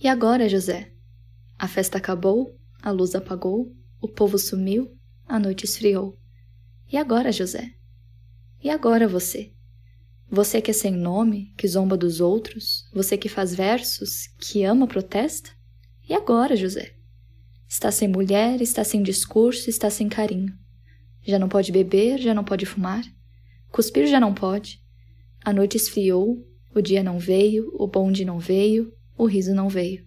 E agora, José? A festa acabou, a luz apagou, o povo sumiu, a noite esfriou. E agora, José? E agora você? Você que é sem nome, que zomba dos outros, você que faz versos, que ama protesta? E agora, José? Está sem mulher, está sem discurso, está sem carinho. Já não pode beber, já não pode fumar. Cuspir já não pode. A noite esfriou, o dia não veio, o bonde não veio, o riso não veio.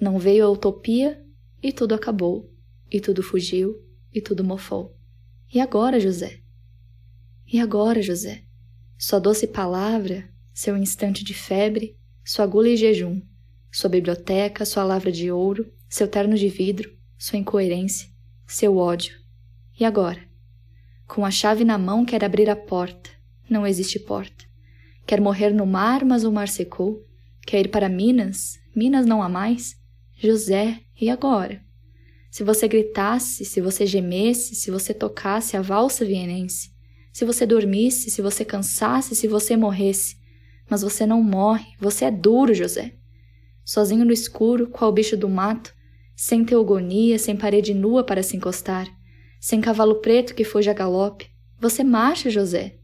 Não veio a utopia e tudo acabou, e tudo fugiu, e tudo mofou. E agora, José? E agora, José? Sua doce palavra, seu instante de febre, sua gula e jejum, sua biblioteca, sua lavra de ouro, seu terno de vidro, sua incoerência, seu ódio. E agora? Com a chave na mão quer abrir a porta. Não existe porta. Quer morrer no mar, mas o mar secou. Quer ir para Minas? Minas não há mais? José, e agora? Se você gritasse, se você gemesse, se você tocasse a valsa vienense, se você dormisse, se você cansasse, se você morresse, mas você não morre, você é duro, José. Sozinho no escuro, qual bicho do mato, sem teogonia, sem parede nua para se encostar, sem cavalo preto que fuja a galope, você marcha, José.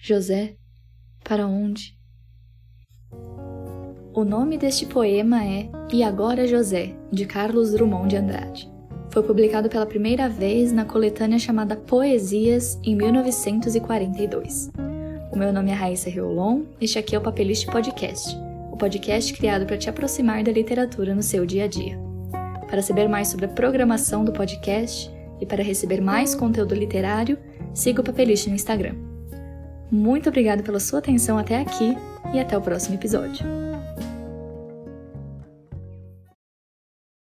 José, para onde? O nome deste poema é E Agora José, de Carlos Drummond de Andrade. Foi publicado pela primeira vez na coletânea chamada Poesias em 1942. O meu nome é Raíssa Riolon, este aqui é o Papeliste Podcast, o podcast criado para te aproximar da literatura no seu dia a dia. Para saber mais sobre a programação do podcast e para receber mais conteúdo literário, siga o Papeliste no Instagram. Muito obrigada pela sua atenção até aqui e até o próximo episódio.